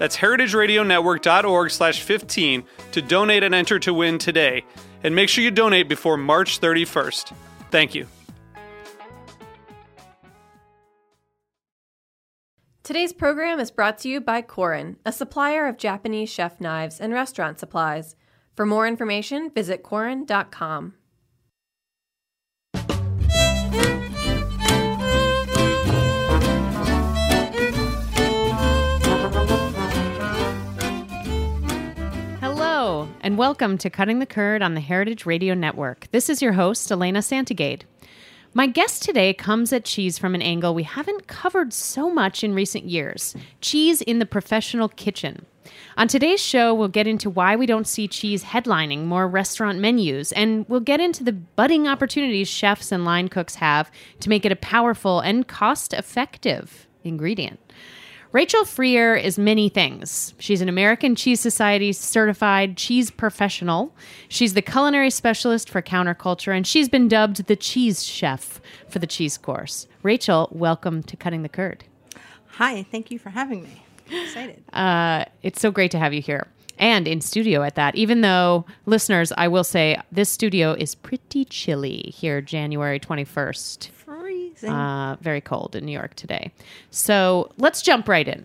That's heritageradionetwork.org slash 15 to donate and enter to win today. And make sure you donate before March 31st. Thank you. Today's program is brought to you by Korin, a supplier of Japanese chef knives and restaurant supplies. For more information, visit Korin.com. and welcome to Cutting the Curd on the Heritage Radio Network. This is your host, Elena Santogade. My guest today comes at cheese from an angle we haven't covered so much in recent years cheese in the professional kitchen. On today's show, we'll get into why we don't see cheese headlining more restaurant menus, and we'll get into the budding opportunities chefs and line cooks have to make it a powerful and cost effective ingredient. Rachel Freier is many things. She's an American Cheese Society certified cheese professional. She's the culinary specialist for counterculture, and she's been dubbed the cheese chef for the cheese course. Rachel, welcome to Cutting the Curd. Hi, thank you for having me. excited. Uh, it's so great to have you here and in studio at that. Even though, listeners, I will say this studio is pretty chilly here, January 21st. Freezing. Uh, very cold in New York today. So let's jump right in.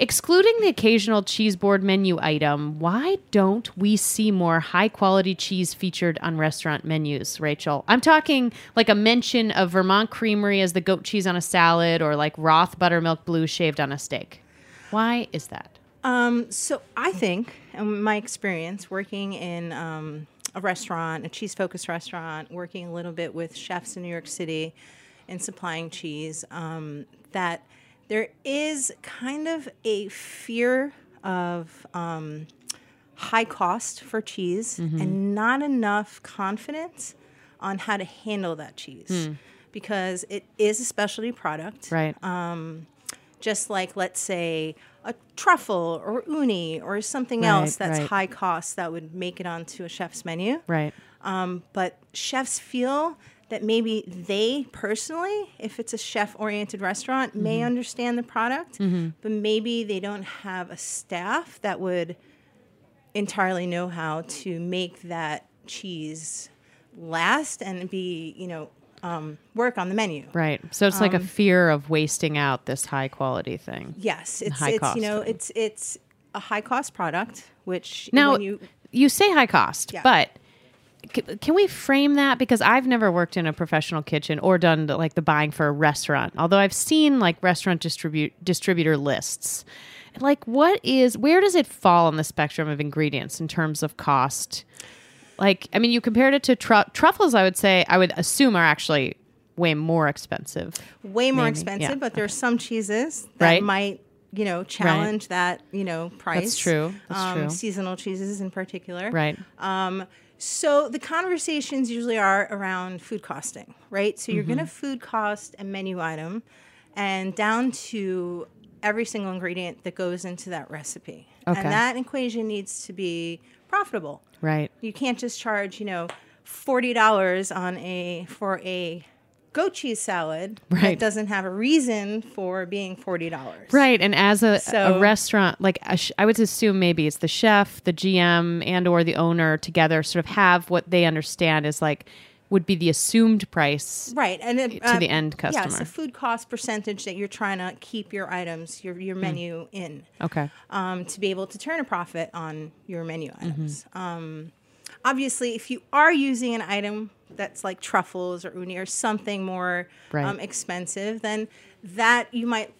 Excluding the occasional cheese board menu item, why don't we see more high quality cheese featured on restaurant menus, Rachel? I'm talking like a mention of Vermont Creamery as the goat cheese on a salad or like Roth buttermilk blue shaved on a steak. Why is that? um, so I think, in my experience working in um, a restaurant, a cheese-focused restaurant, working a little bit with chefs in New York City, and supplying cheese, um, that there is kind of a fear of um, high cost for cheese and not enough confidence on how to handle that cheese because it is a specialty product Right. just like let's say a truffle or uni or something Right, else that's right. high cost that would make it onto a chef's menu. right. Um, but chefs feel that maybe they personally, if it's a chef oriented restaurant, Mm-hmm. may understand the product, but maybe they don't have a staff that would entirely know how to make that cheese last and be, you know, um, work on the menu. Right. So it's like a fear of wasting out this high quality thing. Yes, it's high it's cost you know thing. it's it's a high cost product, which Now, when you, you say high cost, Yeah. but can we frame that? Because I've never worked in a professional kitchen or done the, like the buying for a restaurant. Although I've seen like restaurant distribute distributor lists. Like, what is where does it fall on the spectrum of ingredients in terms of cost? Like, I mean, you compared it to tru- truffles. I would say I would assume are actually way more expensive. way more Maybe, expensive, yeah, but there are some cheeses that Right. might you know challenge that you know price. true. That's um, true. Seasonal cheeses in particular, Right. Um, so the conversations usually are around food costing, right? So you're Mm-hmm. going to food cost a menu item, and down to every single ingredient that goes into that recipe, Okay. and that equation needs to be profitable. Right. You can't just charge, you know, forty dollars on a for a goat cheese salad Right. that doesn't have a reason for being forty dollars. Right, and as a, a restaurant, like a sh- I would assume maybe it's the chef, the GM, and or the owner together sort of have what they understand is like would be the assumed price. Right, and it, To the end customer. Yes, customer. a food cost percentage that you're trying to keep your items, your Hmm. your menu in, Okay. um, to be able to turn a profit on your menu Mm-hmm. items. Um, obviously, if you are using an item that's like truffles or uni or something more Right. um, expensive, then that you might,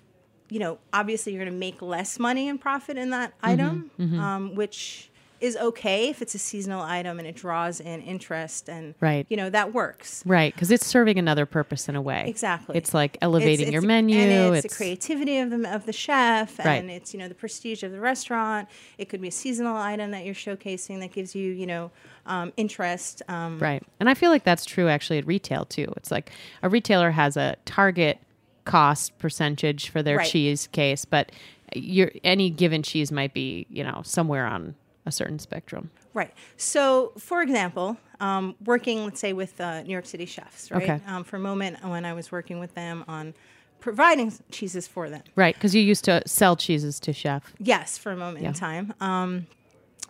you know, obviously you're going to make less money and profit in that Mm-hmm. item, Um, which is okay if it's a seasonal item and it draws in interest and Right. you know that works. Right, because it's serving another purpose in a way. Exactly. It's like It's- elevating your it's- menu. And it's, the creativity of the of the chef, Right. and it's you know the prestige of the restaurant. It could be a seasonal item that you're showcasing that gives you you know um, interest. Um, Right. And I feel like that's true actually at retail too. It's like a retailer has a target cost percentage for their Right. cheese case, but your any given cheese might be, you know, somewhere on a certain spectrum. Right. So, for example, um, working, let's say, with uh, New York City chefs, right? Okay. Um, for a moment, when I was working with them on providing cheeses for them. Right, because you used to sell cheeses to chef. Yes, for a moment Yeah. in time. Um,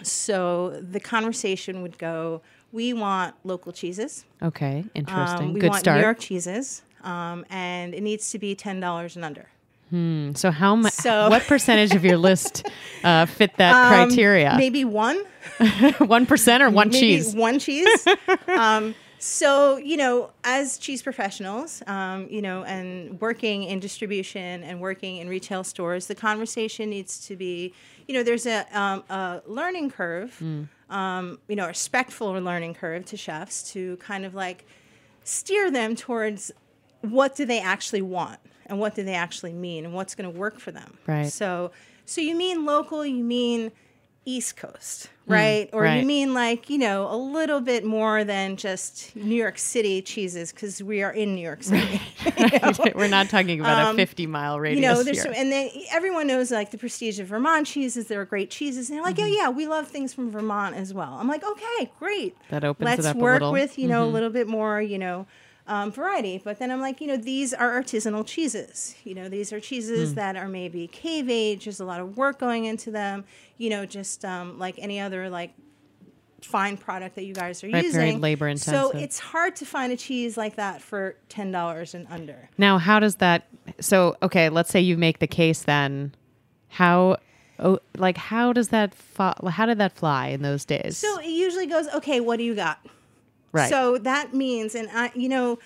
so the conversation would go: We want local cheeses. Okay, interesting. Um, we Good want start. New York cheeses, um, and it needs to be ten dollars and under. So how much? So- what percentage of your list uh, fit that Um, criteria? Maybe one. One percent or one maybe cheese? one cheese. um, so you know, as cheese professionals, um, you know, and working in distribution and working in retail stores, the conversation needs to be, you know, there's a, um, a learning curve, Hmm. um, you know, a respectful learning curve to chefs to kind of like steer them towards what do they actually want and what do they actually mean and what's going to work for them. Right. So, so you mean local? You mean East Coast, right? or Hmm. right. you mean like you know a little bit more than just New York City cheeses because we are in New York City. right We're not talking about a Um, fifty-mile radius you know, there's here. some, and then everyone knows like the prestige of Vermont cheeses. They're great cheeses, and they're like, Mm-hmm. yeah, yeah, we love things from Vermont as well. I'm like, okay, great. That opens Let's up a work. Mm-hmm. with you know a little bit more, you know. Um, variety, but then I'm like, you know, these are artisanal cheeses. You know, these are cheeses that are maybe cave age. There's a lot of work going into them. You know, just um, like any other like fine product that you guys are Right, using. very labor intensive. So it's hard to find a cheese like that for ten dollars and under. Now, how does that? So, okay, let's say you make the case. Then, how? Oh, like how does that? Fa- how did that fly in those days? So it usually goes, okay, what do you got? Right. So that means, and I, you know,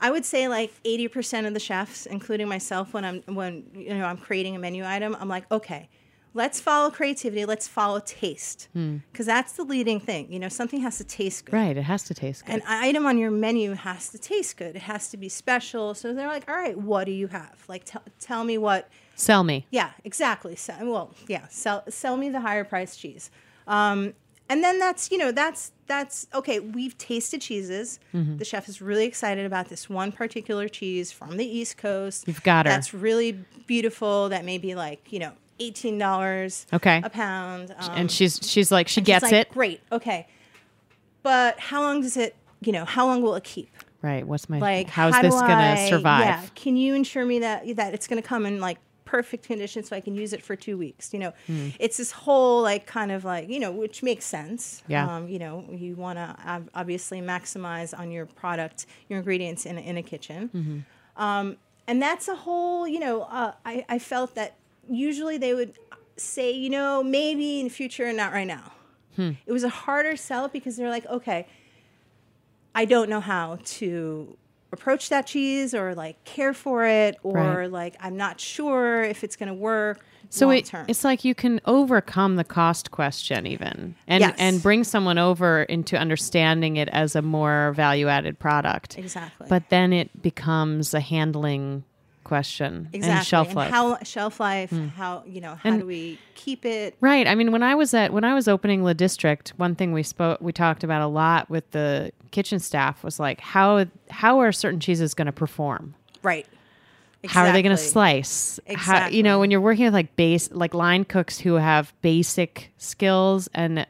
I would say like eighty percent of the chefs, including myself, when I'm when you know I'm creating a menu item, I'm like, okay, let's follow creativity, let's follow taste, because that's the leading thing. You know, something has to taste good. right. It has to taste good. An item on your menu has to taste good. It has to be special. So they're like, all right, what do you have? Like, tell tell me what Sell me. yeah, exactly. So, well, yeah, sell sell me the higher price cheese. Um, and then that's you know that's that's okay. We've tasted cheeses. Mm-hmm. The chef is really excited about this one particular cheese from the East Coast. You've got her. That's really beautiful. That may be like you know eighteen dollars. Okay. A pound. Um, and she's she's like she gets like, it. Great. Okay. But how long does it? You know, how long will it keep? Right. What's my like How's how this gonna I- survive? Yeah, can you ensure me that that it's gonna come in like perfect condition so I can use it for two weeks? You know, Hmm. it's this whole like kind of like you know which makes sense. Yeah. Um, you know, you want to obviously maximize on your product, your ingredients in a, in a kitchen. Mm-hmm. Um, and that's a whole. You know, uh, I I felt that usually they would say you know maybe in the future and not right now. Hmm. It was a harder sell because they're like okay. I don't know how to approach that cheese or like care for it or Right. like I'm not sure if it's going to work So it, it's like you can overcome the cost question even and Yes. and bring someone over into understanding it as a more value added product. exactly. But then it becomes a handling question exactly. and shelf life. Hmm. how shelf life, how you know, how And- do we keep it? Right. I mean, when I was at when I was opening the district, one thing we spoke we talked about a lot with the kitchen staff was like how how are certain cheeses going to perform? Right. How are they going to Exactly. slice? How, you know, when you're working with like base like line cooks who have basic skills and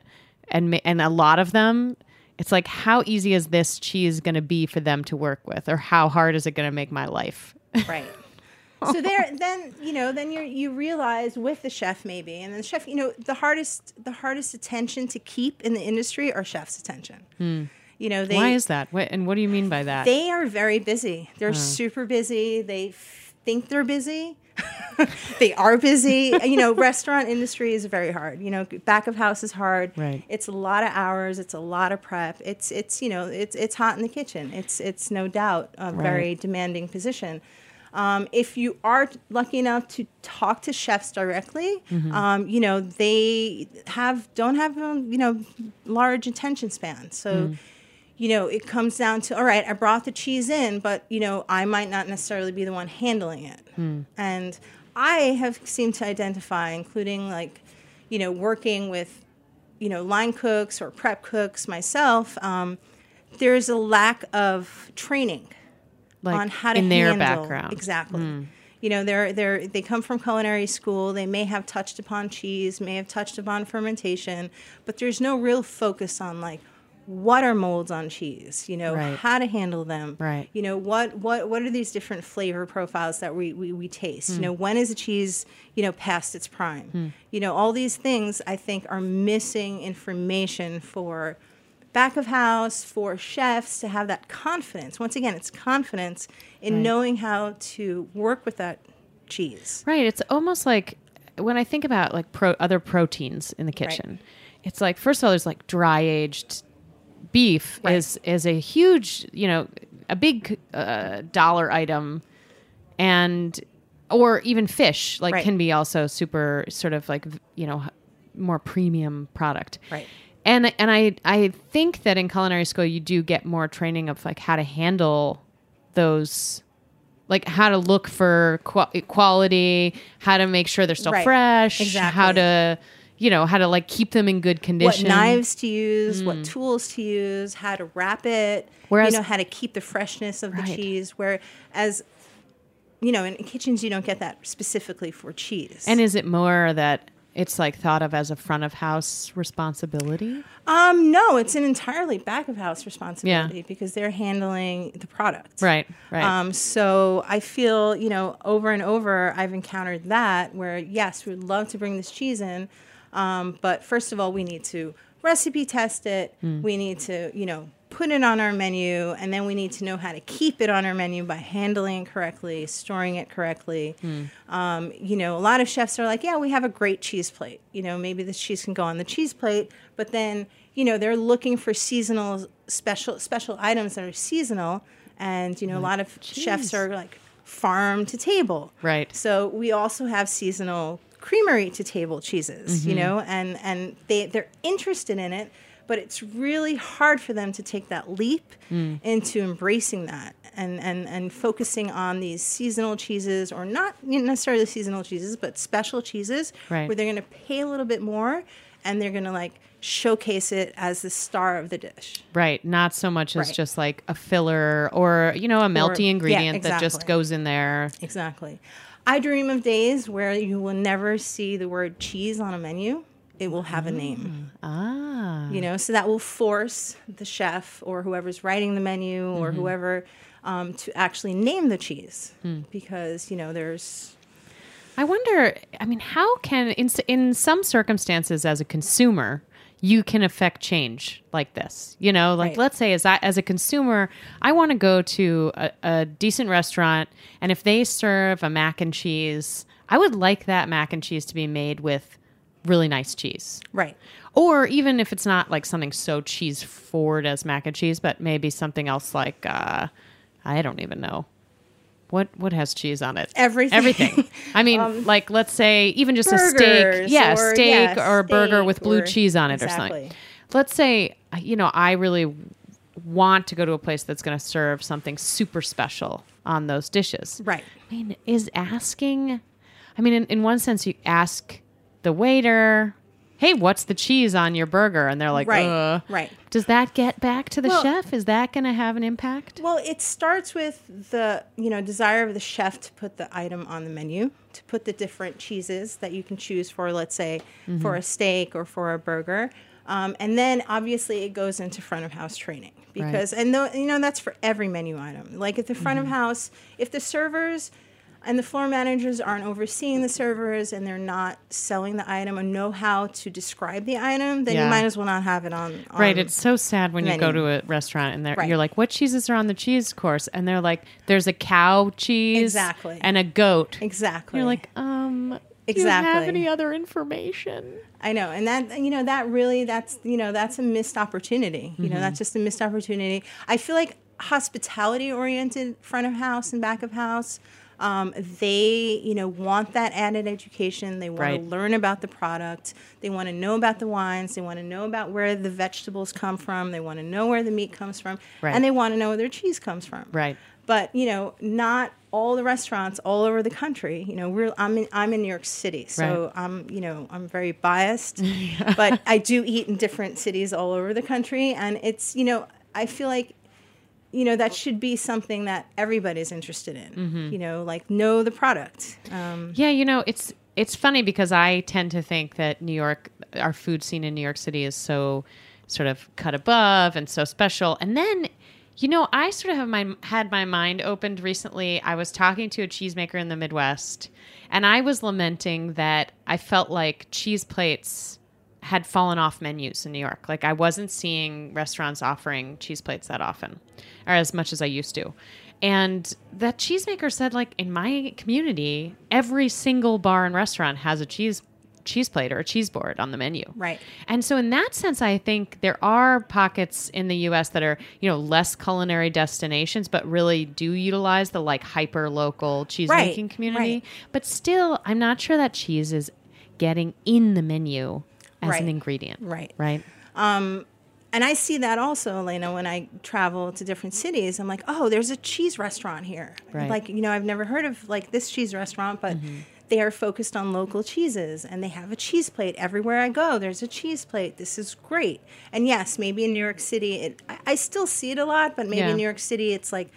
and and a lot of them, it's like how easy is this cheese going to be for them to work with, or how hard is it going to make my life? Right. so there then you know then you you realize with the chef maybe and then the chef you know the hardest the hardest attention to keep in the industry are chef's attention you know they Hmm. Why is that? What, and what do you mean by that? They are very busy. They're super busy. They f- think they're busy, they are busy. you know, restaurant industry is very hard. You know, back of house is hard. Right. It's a lot of hours. It's a lot of prep. It's it's you know it's it's hot in the kitchen. It's it's no doubt a very demanding position. Um, if you are lucky enough to talk to chefs directly, um, you know they have don't have um, you know large attention spans. So you know, it comes down to all right, I brought the cheese in, but you know, I might not necessarily be the one handling it. And I have seemed to identify, including like, you know, working with, you know, line cooks or prep cooks myself. Um, there's a lack of training Like, on how to in their handle background. exactly. You know, they're they're they come from culinary school. They may have touched upon cheese, may have touched upon fermentation, but there's no real focus on like what are molds on cheese. You know, Right. how to handle them. Right. You know what what what are these different flavor profiles that we we, we taste. Hmm. You know, when is a cheese you know past its prime? You know, all these things I think are missing information for back of house for chefs to have that confidence. Once again, it's confidence in Right. knowing how to work with that cheese. Right. It's almost like when I think about like pro other proteins in the kitchen, it's like first of all, there's like dry aged beef Right. is is a huge, you know, a big uh, dollar item, and or even fish like Right. can be also super sort of like you know more premium product. Right. And and I I think that in culinary school you do get more training of like how to handle those like how to look for qua- quality, how to make sure they're still Right. fresh, Exactly. how to you know how to like keep them in good condition. What knives to use, what mm. tools to use, how to wrap it, Whereas- you know, how to keep the freshness of the Right. cheese. Whereas, you know, in kitchens you don't get that specifically for cheese. And is it more that it's like thought of as a front of house responsibility? um, no, it's an entirely back of house responsibility because they're handling the product. Right, right. Um, so I feel, you know, over and over, I've encountered that where, yes, we would love to bring this cheese in, um, but first of all, we need to recipe test it. We need to, you know, put it on our menu, and then we need to know how to keep it on our menu by handling it correctly, storing it correctly. Um, you know, a lot of chefs are like, yeah, we have a great cheese plate. You know, maybe the cheese can go on the cheese plate, but then, you know, they're looking for seasonal special special items that are seasonal, and you know, a lot of chefs are like farm to table. Right. So we also have seasonal creamery to table cheeses, you know, and and they they're interested in it, but it's really hard for them to take that leap into embracing that and and and focusing on these seasonal cheeses or not necessarily seasonal cheeses, but special cheeses Right. where they're going to pay a little bit more and they're going to like showcase it as the star of the dish. Right, not so much as Right. just like a filler or you know a melty yeah, ingredient that just goes in there. Exactly. I dream of days where you will never see the word cheese on a menu. It will have a name. Ah, You know, so that will force the chef or whoever's writing the menu or whoever um, to actually name the cheese because you know there's I wonder. I mean, how can in in some circumstances as a consumer you can affect change like this? You know, like Right. let's say as I, as a consumer, I want to go to a, a decent restaurant, and if they serve a mac and cheese, I would like that mac and cheese to be made with really nice cheese. right. Or even if it's not like something so cheese forward as mac and cheese, but maybe something else like uh, I don't even know. What what has cheese on it? Everything. Everything. I mean, like let's say even just a steak, yeah, or- steak or a burger with blue or- cheese on it or something. Let's say you know I really want to go to a place that's going to serve something super special on those dishes. Right. I mean, is asking, I mean, in, in one sense, you ask the waiter, hey, what's the cheese on your burger? And they're like, Right, uh. right. Does that get back to the Well- chef? Is that going to have an impact? Well, it starts with the you know desire of the chef to put the item on the menu, to put the different cheeses that you can choose for, let's say, for a steak or for a burger, um, and then obviously it goes into front of house training because and though you know that's for every menu item. Like at the front of house, if the servers and the floor managers aren't overseeing the servers and they're not selling the item or know how to describe the item, then Yeah. you might as well not have it on. on Right, it's so sad when you go to a restaurant and they're, Right. you're like, "What cheeses are on the cheese course?" And they're like, "There's a cow cheese, Exactly. and a goat." exactly. You're like, um, Do you have any other information? I know, and that you know that really that's you know that's a missed opportunity. You Mm-hmm. know, that's just a missed opportunity. I feel like hospitality oriented front of house and back of house. Um, they, you know, want that added education. They want Right. to learn about the product. They want to know about the wines. They want to know about where the vegetables come from. They want to know where the meat comes from, Right. and they want to know where their cheese comes from. Right. But you know, not all the restaurants all over the country. You know, we're I'm in I'm in New York City, so Right. I'm you know I'm very biased, but I do eat in different cities all over the country, and it's you know I feel like you know that should be something that everybody's interested in. Mm-hmm. You know, like know the product. Um, Yeah, you know, it's it's funny because I tend to think that New York, our food scene in New York City is so sort of cut above and so special. And then, you know, I sort of have my had my mind opened recently. I was talking to a cheesemaker in the Midwest, and I was lamenting that I felt like cheese plates had fallen off menus in New York. Like I wasn't seeing restaurants offering cheese plates that often or as much as I used to. And that cheesemaker said like in my community, every single bar and restaurant has a cheese cheese plate or a cheese board on the menu. Right. And so in that sense I think there are pockets in the US that are, you know, less culinary destinations but really do utilize the like hyper local cheese Right, making community. right. But still I'm not sure that cheese is getting in the menu as Right. an ingredient. Right. Right. Um, and I see that also, Elena, when I travel to different cities. I'm like, oh, there's a cheese restaurant here. Right. Like, you know, I've never heard of like this cheese restaurant, but mm-hmm. they are focused on local cheeses and they have a cheese plate everywhere I go. There's a cheese plate. This is great. And yes, maybe in New York City, it, I, I still see it a lot, but maybe Yeah. in New York City, it's like,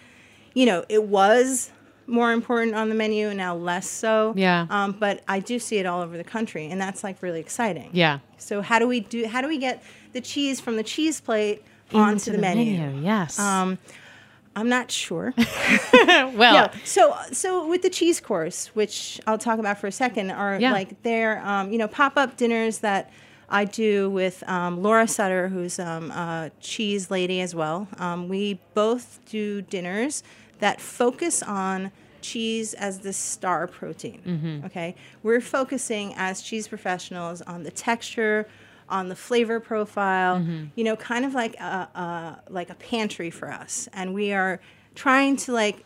you know, it was more important on the menu now less so. Yeah. Um, but I do see it all over the country, and that's like really exciting. Yeah. So how do we do? How do we get the cheese from the cheese plate onto Into the, menu? Yes. Um, I'm not sure. well, yeah. So so with the cheese course, which I'll talk about for a second, are Yeah. like they're um, you know pop up dinners that I do with um, Laura Sutter, who's um, a cheese lady as well. Um, we both do dinners that focus on cheese as the star protein. Mm-hmm. Okay, we're focusing as cheese professionals on the texture. On the flavor profile, mm-hmm. you know, kind of like a, a like a pantry for us, and we are trying to like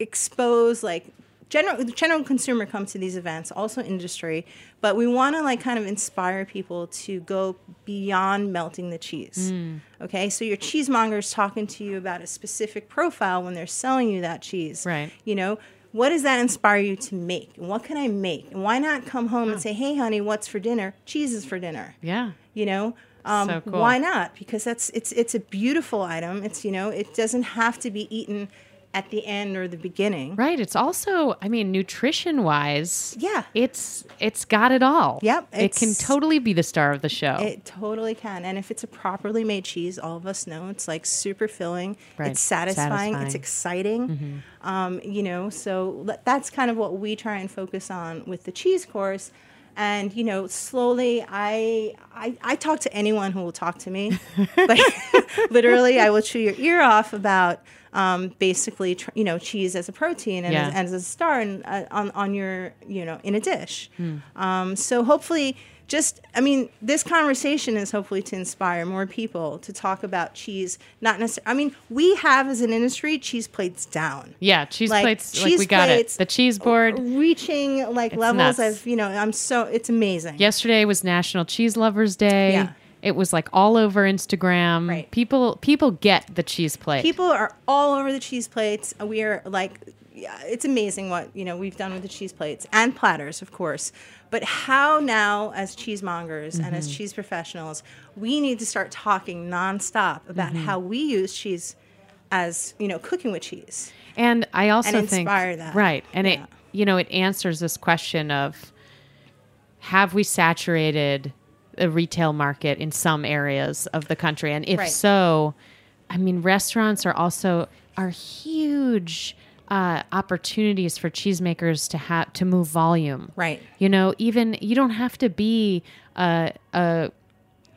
expose like general the general consumer comes to these events also industry but we want to like kind of inspire people to go beyond melting the cheese. Mm. okay so your cheesemonger is talking to you about a specific profile when they're selling you that cheese. Right. you know what does that inspire you to make? And what can i make? And why not come home and say hey honey what's for dinner? Cheese is for dinner. Yeah. you know um, So cool. why not? Because that's it's it's a beautiful item. It's you know it doesn't have to be eaten at the end or the beginning Right. It's also, I mean, nutrition wise, Yeah. it's it's got it all. Yep, It can totally be the star of the show. it totally can and if it's a properly made cheese all of us know it's like super filling Right. it's satisfying, Satisfying. it's exciting um, you know so that's kind of what we try and focus on with the cheese course and you know slowly I, I i talk to anyone who will talk to me like literally i will chew your ear off about um, basically tr- you know cheese as a protein and Yeah. as, as a star in, uh, on, on your you know in a dish um, so hopefully just i mean this conversation is hopefully to inspire more people to talk about cheese not necessarily i mean we have as an industry cheese plates down yeah. Cheese like, plates, like we got plates it. The cheese board. reaching like levels nuts. of you know i'm so it's amazing Yesterday was National Cheese Lovers Day. Yeah. It was like all over Instagram. Right. People people get the cheese plate. people are all over the cheese plates we are like yeah, it's amazing what you know we've done with the cheese plates and platters of course but how now as cheesemongers and Mm-hmm. as cheese professionals we need to start talking nonstop about Mm-hmm. how we use cheese as you know cooking with cheese And I also and think inspire that. right, and it you know it answers this question of have we saturated the retail market in some areas of the country, and if Right. so, I mean restaurants are also are huge uh, opportunities for cheesemakers to have to move volume. Right. You know, even you don't have to be a, a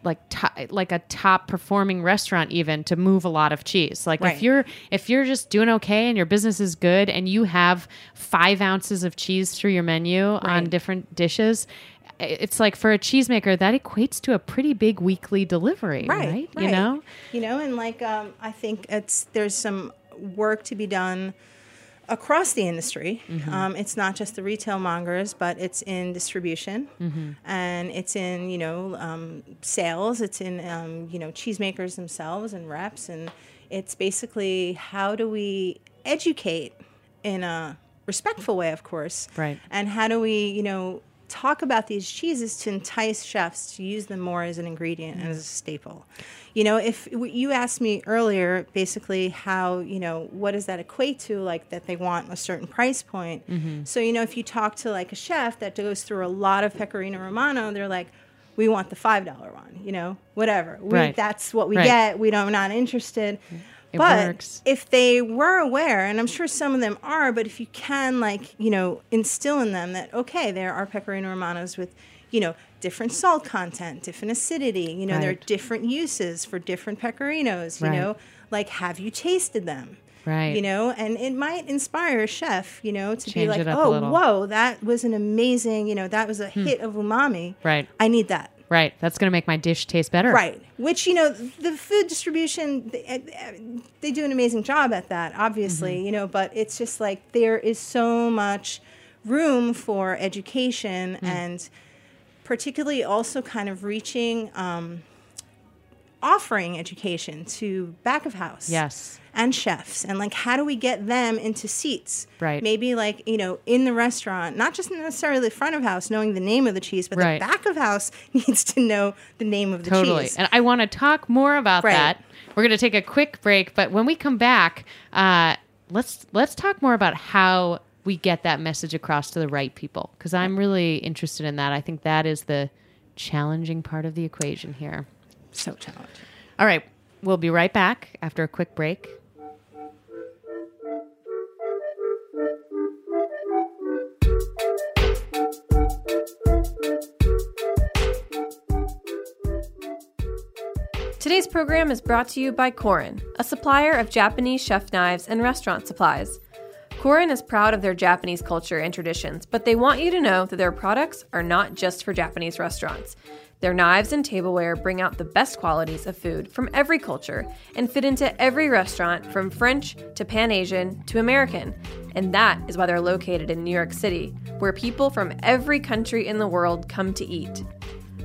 like to, like a top performing restaurant even to move a lot of cheese. Like Right. if you're if you're just doing okay and your business is good and you have five ounces of cheese through your menu on different dishes. It's like for a cheesemaker that equates to a pretty big weekly delivery, right? You know, you know, and like um, I think it's there's some work to be done across the industry. Mm-hmm. Um, it's not just the retail mongers, but it's in distribution, Mm-hmm. and it's in you know um, sales. It's in um, you know cheesemakers themselves and reps, and it's basically how do we educate in a respectful way, of course, Right. and how do we you know talk about these cheeses to entice chefs to use them more as an ingredient and as a staple. You know if you asked me earlier basically how you know what does that equate to like that they want a certain price point? Mm-hmm. So you know if you talk to like a chef that goes through a lot of pecorino romano they're like we want the five dollar one you know whatever. We, Right. that's what we Right. get. We don't we're not interested mm-hmm. It but works. if they were aware, and I'm sure some of them are, but if you can, like, you know, instill in them that, okay, there are pecorino romanos with, you know, different salt content, different acidity, you know, there are different uses for different pecorinos, you Right. know, like, have you tasted them? Right. You know, and it might inspire a chef, you know, to be like, it up a oh. Hmm. whoa, that was an amazing, you know, that was a hit of umami. Right. I need that. Right? That's going to make my dish taste better, Right. Which, you know, the food distribution, they, uh, they do an amazing job at that, obviously, Mm-hmm. you know, but it's just like there is so much room for education Mm. and particularly also kind of reaching, um, offering education to back of house Yes. and chefs and like how do we get them into seats Right. maybe like you know in the restaurant not just necessarily the front of house knowing the name of the cheese but Right. the back of house needs to know the name of the cheese. Totally. cheese And I want to talk more about Right. that. We're going to take a quick break, but when we come back, uh, let's let's talk more about how we get that message across to the right people because I'm really interested in that. I think that is the challenging part of the equation here. So challenging All right, we'll be right back after a quick break. Today's program is brought to you by Korin, a supplier of Japanese chef knives and restaurant supplies. Korin is proud of their Japanese culture and traditions, but they want you to know that their products are not just for Japanese restaurants. Their knives and tableware bring out the best qualities of food from every culture and fit into every restaurant from French to Pan Asian to American. And that is why they're located in New York City, where people from every country in the world come to eat.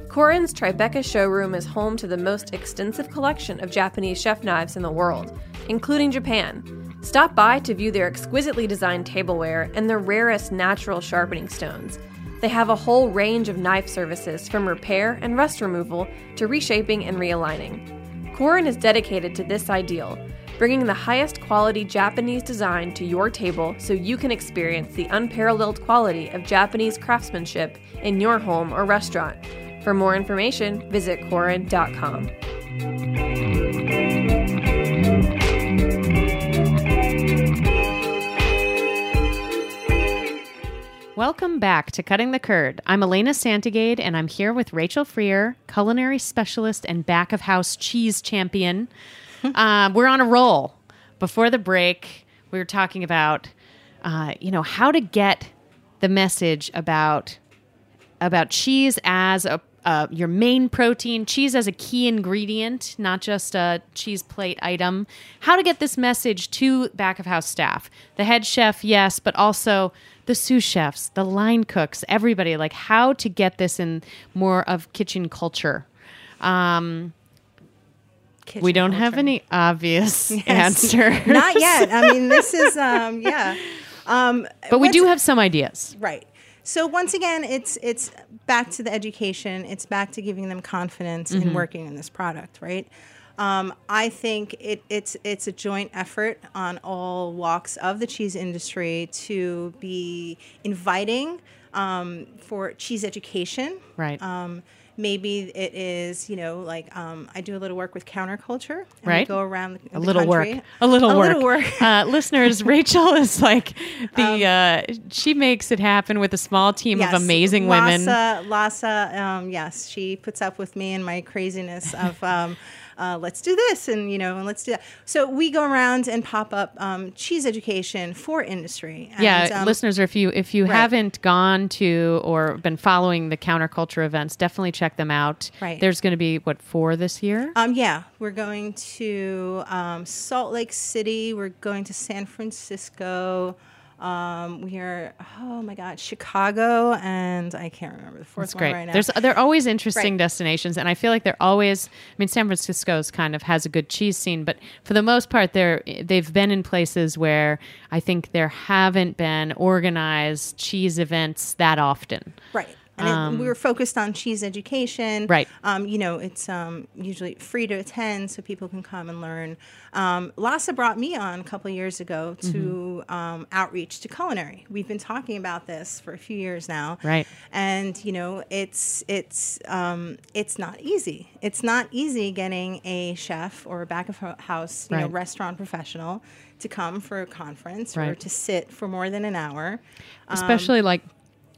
Korin's Tribeca showroom is home to the most extensive collection of Japanese chef knives in the world, including Japan. Stop by to view their exquisitely designed tableware and the rarest natural sharpening stones. They have a whole range of knife services from repair and rust removal to reshaping and realigning. Korin is dedicated to this ideal, bringing the highest quality Japanese design to your table so you can experience the unparalleled quality of Japanese craftsmanship in your home or restaurant. For more information, visit Korin.com. Welcome back to Cutting the Curd. I'm Elena Santogade, and I'm here with Rachel Freier, culinary specialist and back of house cheese champion. uh, we're on a roll. Before the break, we were talking about, uh, you know, how to get the message about about cheese as a uh, your main protein, cheese as a key ingredient, not just a cheese plate item. How to get this message to back of house staff, the head chef, yes, but also the sous chefs, the line cooks, everybody. Like how to get this in more of kitchen culture. Um, we don't have any obvious answer, Not yet. I mean, this is um, yeah. Um, but we do have some ideas. Right. So once again, it's it's back to the education. It's back to giving them confidence in working in this product, right? Um, I think it, it's it's a joint effort on all walks of the cheese industry to be inviting um, for cheese education, Right. um, maybe it is you know like um, I do a little work with counterculture. And Right. go around the, a the little work a little A work, little work. Um, uh, listeners rachel is like the uh, she makes it happen with a small team of amazing women Lassa, Lassa, um, yes, she puts up with me and my craziness of um, uh, let's do this and you know and let's do that. So we go around and pop up um, cheese education for industry. And, yeah um, listeners if you if you right. haven't gone to or been following the counterculture events definitely check them out Right. there's going to be what four this year Um, yeah, we're going to um, Salt Lake City. We're going to San Francisco. Um, we are oh my god, Chicago, and I can't remember the fourth That's one great. right now. There's they're always interesting Right. destinations, and I feel like they're always. I mean, San Francisco's kind of has a good cheese scene, but for the most part, they're they've been in places where I think there haven't been organized cheese events that often. Right. And it, we were focused on cheese education. Um, Right. Um, you know, it's um, usually free to attend so people can come and learn. Um, Lassa brought me on a couple years ago to Mm-hmm. um, outreach to culinary. We've been talking about this for a few years now. Right. And, you know, it's, it's, um, it's not easy. It's not easy getting a chef or a back of house, you know, restaurant professional to come for a conference or to sit for more than an hour. especially like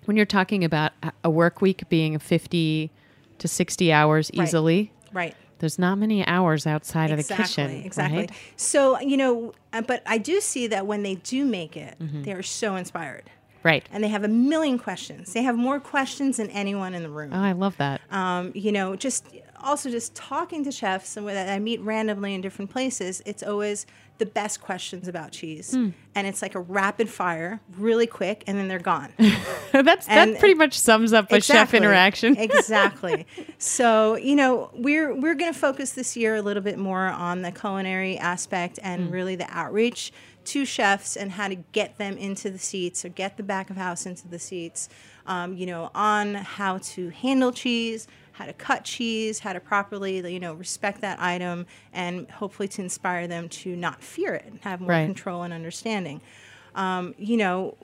when you're talking about a- work week being 50 to 60 hours easily Right. there's not many hours outside of the kitchen Exactly. right? So you know, uh, but I do see that when they do make it, Mm-hmm. they are so inspired, right and they have a million questions. They have more questions than anyone in the room. oh i love that Um, you know, just also just talking to chefs and that I meet randomly in different places. It's always the best questions about cheese, Hmm. and it's like a rapid fire, really quick, and then they're gone. that's And- that pretty much sums up a chef interaction exactly. So you know, we're we're going to focus this year a little bit more on the culinary aspect and really the outreach to chefs and how to get them into the seats or get the back of house into the seats. Um, you know, on how to handle cheese, how to cut cheese, how to properly you know respect that item, and hopefully to inspire them to not fear it and have more Right. control and understanding. Um, you know.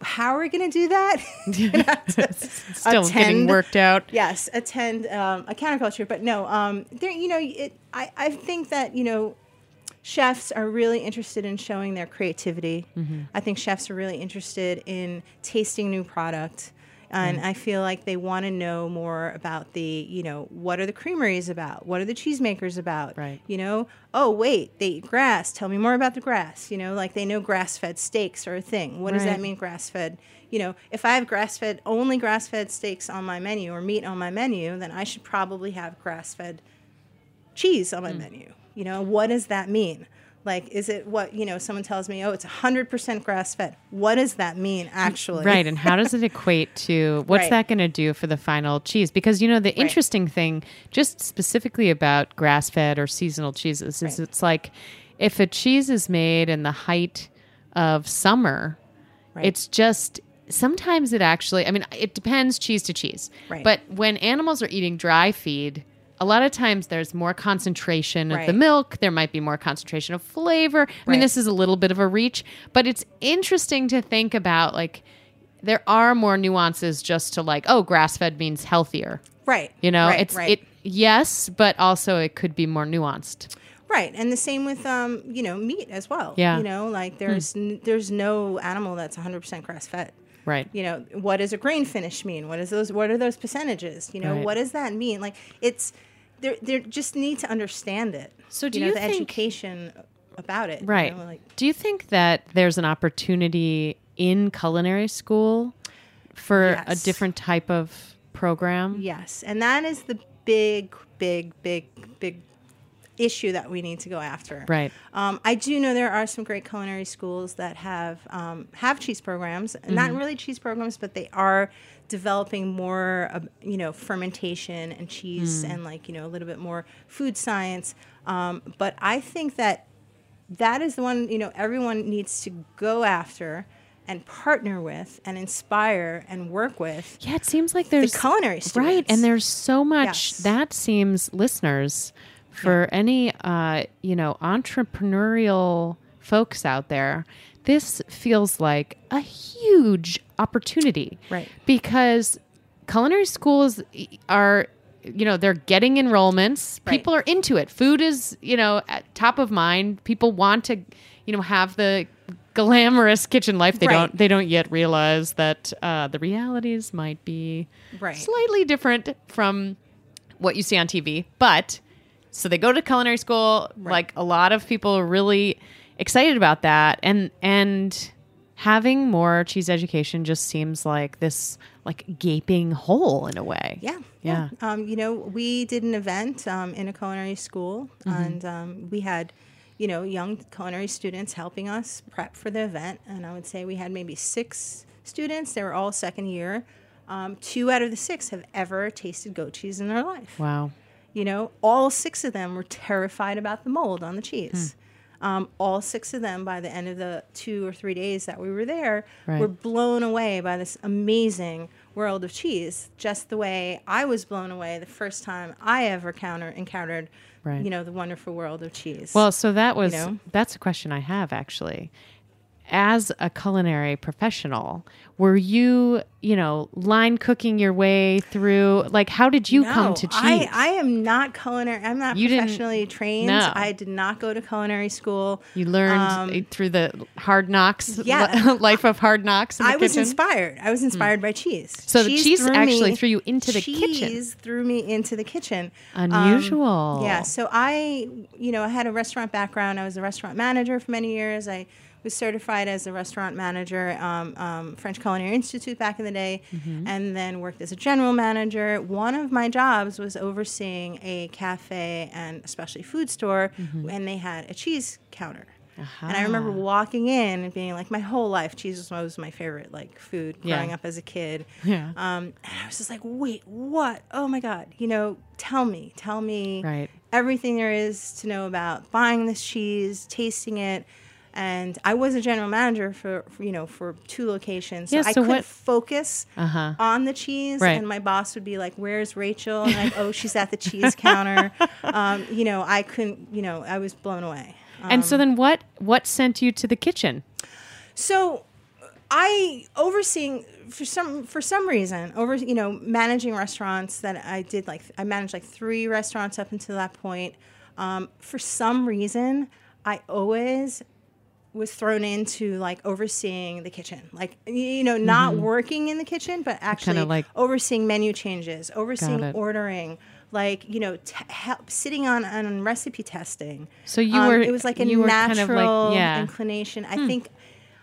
How are we going to do that? You're gonna have to still getting worked out yes attend um, a counterculture but no um, there you know it, I, I think that you know chefs are really interested in showing their creativity i think chefs are really interested in tasting new product and I feel like they want to know more about the, you know, what are the creameries about? What are the cheesemakers about? Right. You know, oh wait, they eat grass. Tell me more about the grass. You know, like they know grass-fed steaks are a thing. What does that mean, grass-fed? You know, if I have grass-fed only grass-fed steaks on my menu or meat on my menu, then I should probably have grass-fed cheese on my Hmm. menu. You know, what does that mean? Like, is it what, you know, someone tells me, oh, it's 100% grass fed. What does that mean, actually? Right. And how does it equate to what's Right. that going to do for the final cheese? Because, you know, the interesting thing, just specifically about grass fed or seasonal cheeses, is Right. it's like if a cheese is made in the height of summer, Right. it's just sometimes it actually, I mean, it depends cheese to cheese. Right. But when animals are eating dry feed, a lot of times there's more concentration of the milk. There might be more concentration of flavor. I mean, this is a little bit of a reach, but it's interesting to think about like there are more nuances just to like, oh, grass fed means healthier. Right. You know, right, it's right. it yes, but also it could be more nuanced. Right, and the same with um, you know, meat as well. Yeah. Hmm. You know, like there's n- there's no animal that's 100% grass fed. Right. You know, what does a grain finish mean? What is those? What are those percentages? You know, Right. what does that mean? Like it's they they just need to understand it. So do know, you the think- education about it? you Right. know, like Do you think that there's an opportunity in culinary school for a different type of program? Yes, and that is the big, big, big, big issue that we need to go after. Right. Um, I do know there are some great culinary schools that have um, have cheese programs, not really cheese programs, but they are developing more, uh, you know, fermentation and cheese and like you know a little bit more food science. Um, but I think that that is the one you know everyone needs to go after and partner with and inspire and work with Yeah, it seems like there's culinary right, and there's so much Yes. that seems listeners for any uh, you know entrepreneurial folks out there. This feels like a huge opportunity, Right. Because culinary schools are you know, they're getting enrollments. Right. People are into it. Food is, you know, at top of mind. People want to, you know, have the glamorous kitchen life. They Right. don't. They don't yet realize that uh, the realities might be Right. slightly different from what you see on TV. But so they go to culinary school. Like a lot of people are really excited about that, and and having more cheese education just seems like this like gaping hole in a way. Yeah, Yeah. Um, you know, we did an event um, in a culinary school, Mm-hmm. and um, we had, you know, young culinary students helping us prep for the event. And I would say we had maybe six students. They were all second year. Um, two out of the six have ever tasted goat cheese in their life. Wow. You know, all six of them were terrified about the mold on the cheese. Hmm. Um, all six of them, by the end of the two or three days that we were there, Right. were blown away by this amazing world of cheese. Just the way I was blown away the first time I ever counter, encountered, Right. you know, the wonderful world of cheese. Well, so that was know? that's a question I have actually. As a culinary professional, were you, you know, line cooking your way through? Like, how did you come to cheese? I, I am not culinary. I'm not You professionally trained. No. I did not go to culinary school. you learned Um, through the hard knocks, yeah. life of hard knocks. In the I was inspired. I was inspired by cheese. So the cheese threw actually threw you into the kitchen. Cheese threw me into the kitchen. Um, Unusual. yeah. So I, you know, I had a restaurant background. I was a restaurant manager for many years. I was certified as a restaurant manager, um, um, French Culinary Institute back in the day, Mm-hmm. and then worked as a general manager. One of my jobs was overseeing a cafe and especially food store, Mm-hmm. and they had a cheese counter. And I remember walking in and being like, my whole life, cheese was, my favorite like food Yeah. growing up as a kid. Yeah. Um, and I was just like, wait, what? Oh my God. You know, tell me, tell me Right. everything there is to know about buying this cheese, tasting it. And I was a general manager for, for you know, for two locations. So Yeah, I so couldn't what- focus Uh-huh. on the cheese. Right. And my boss would be like, where's Rachel? And like, oh, she's at the cheese counter. Um, you know, I couldn't, you know, I was blown away. and so then what what sent you to the kitchen? So I overseeing for some for some reason over you know managing restaurants that I did like I managed like three restaurants up until that point. Um, for some reason, I always was thrown into like overseeing the kitchen, like you know, not working in the kitchen, but actually Mm-hmm. like- overseeing menu changes, overseeing ordering, like you know, t- help, sitting on on recipe testing. So you Um, were- it was like a were kind natural of like- yeah. Hmm. inclination. I think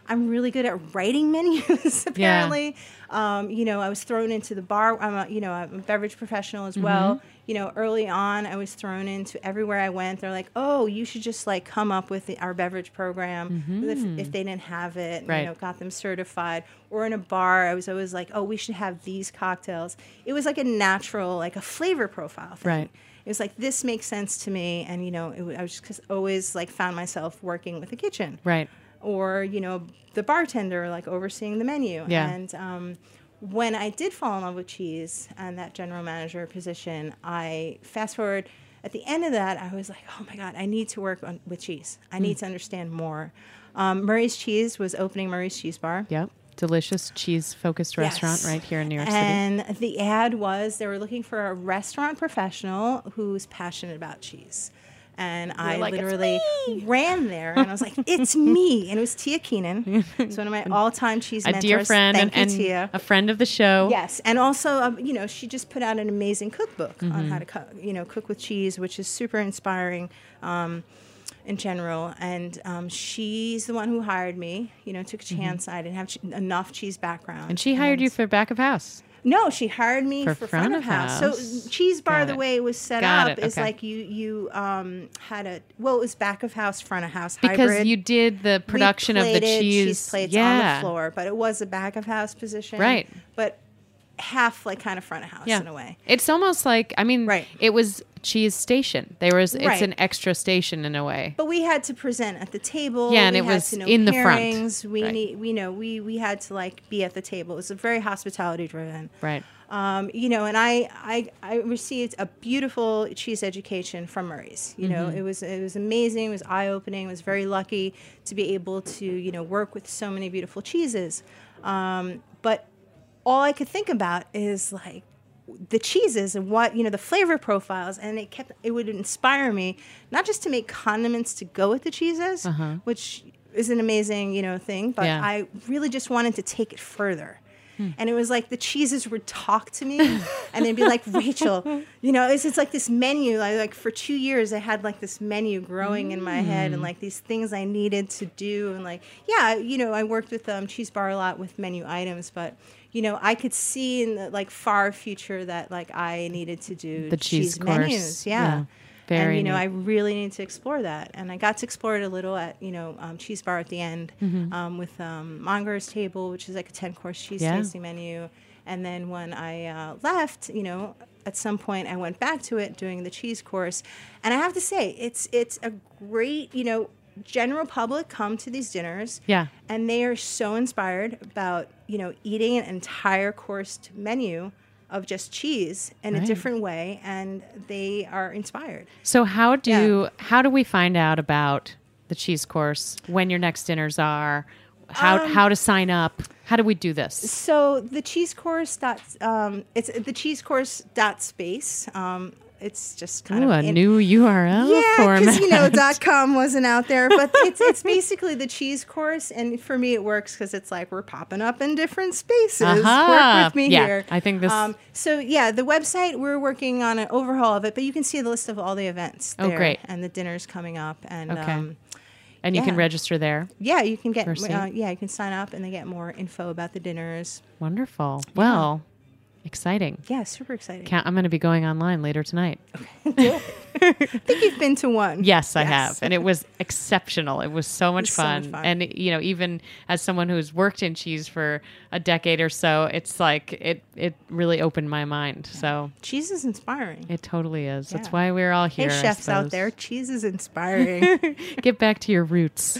I'm really good at writing menus. Apparently, um, you know, I was thrown into the bar. I'm a, you know, I'm a beverage professional as well. Mm-hmm. You know, early on, I was thrown into everywhere I went. They're like, "Oh, you should just like come up with the, our beverage program." If, if they didn't have it, Mm-hmm. Right. you know, got them certified. Or in a bar, I was always like, "Oh, we should have these cocktails." It was like a natural, like a flavor profile thing. Right. It was like this makes sense to me, and you know, it, I was just 'cause always like found myself working with the kitchen Right. Or you know the bartender like overseeing the menu Yeah. and um, when i did fall in love with cheese and that general manager position i fast forward at the end of that i was like oh my god i need to work on, with cheese i Hmm. need to understand more um, murray's cheese was opening murray's cheese bar Yep. Delicious cheese focused restaurant Yes. right here in New York City. and the ad was they were looking for a restaurant professional who's passionate about cheese. And I like, literally ran there and I was like, it's me. And it was Tia Keenan. It's one of my all time cheese A mentors. dear friend Thank and, you, and Tia. a friend of the show. Yes, and also, um, you know, she just put out an amazing cookbook Mm-hmm. on how to, cook, you know, cook with cheese, which is super inspiring um, in general. And um, she's the one who hired me. You know, took a chance. I didn't have che- enough cheese background, Mm-hmm. And she hired you for back of house. No, she hired me For for, front, of house. house. So cheese bar, Got the it. way it was set Got up, it, is okay. like you you um, had a well, it was back of house, front of house hybrid. Because you did the production of the plated cheese. plates yeah. on the floor, but it was a back of house position, Right. But half like kind of front of house Yeah. in a way. It's almost like I mean, Right. it was cheese station. There was it's an extra station in a way. But we had to present at the table. Yeah, and we it was in the front. We Right. need, we know, we we had to like be at the table. It was a very hospitality driven. Right. Um, you know, and I, I I received a beautiful cheese education from Murray's. You know, it was it was amazing. It was eye opening. I was very lucky to be able to you know work with so many beautiful cheeses. Um, all I could think about is like, the cheeses and what you know the flavor profiles and it kept it would inspire me not just to make condiments to go with the cheeses uh-huh. which is an amazing you know thing but Yeah. i really just wanted to take it further. And it was like the cheeses would talk to me and they'd be like rachel you know it's, it's like this menu like, like for two years i had like this menu growing in my head Hmm. and like these things i needed to do and like yeah you know i worked with um, cheese bar a lot with menu items but you know i could see in the like far future that like i needed to do The cheese course. menus yeah, Yeah. Very and you know neat. i really need to explore that and i got to explore it a little at you know um, cheese bar at the end um, with um, monger's table which is like a 10 course cheese Yeah. tasting menu and then when i uh, left you know at some point i went back to it doing the cheese course and i have to say it's it's a great you know general public come to these dinners Yeah. and they are so inspired about you know eating an entire coursed menu of just cheese in Right. a different way and they are inspired So how do how do we find out about the cheese course? When your next dinners are? How Um, how to sign up? How do we do this? so the cheese course dot um, it's the cheese course dot space um, it's just kind Ooh, of a in- new URL yeah, because you know dot com wasn't out there, but it's it's basically the cheese course, and for me it works because it's like we're popping up in different spaces. Aha. Work with me Yeah, here. I think this- Um, so yeah, the website we're working on an overhaul of it, but you can see the list of all the events. Oh, there great. And the dinners coming up, and Okay. um, and you can register there. yeah, you can get uh, yeah you can sign up and they get more info about the dinners. Wonderful. Well, exciting. Yeah, super exciting. I'm going to be going online later tonight. Okay. I think you've been to one. Yes, I have, and it was exceptional. It was so much, was so fun. much fun. and you know, even as someone who's worked in cheese for a decade or so, it's like it it really opened my mind. So Cheese is inspiring. it totally is. That's why we're all here. I chefs out there, cheese is inspiring. Get back to your roots.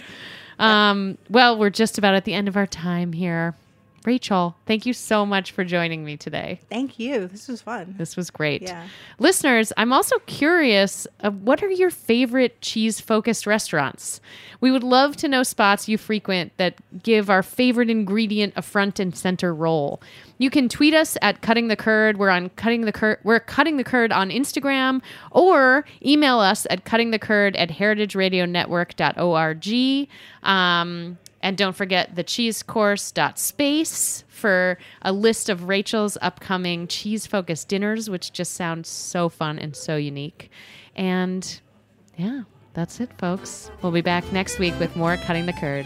Um, well, we're just about at the end of our time here. Rachel, thank you so much for joining me today. Thank you. This was fun. This was great. Yeah. Listeners, I'm also curious of what are your favorite cheese focused restaurants? We would love to know spots you frequent that give our favorite ingredient a front and center role. You can tweet us at cutting the curd. We're on cutting the curd. We're cutting the curd on Instagram or email us at cutting the curd at heritageradionetwork.org. Um, and don't forget the cheesecourse.space for a list of Rachel's upcoming cheese focused dinners, which just sounds so fun and so unique. And yeah, that's it, folks. We'll be back next week with more Cutting the Curd.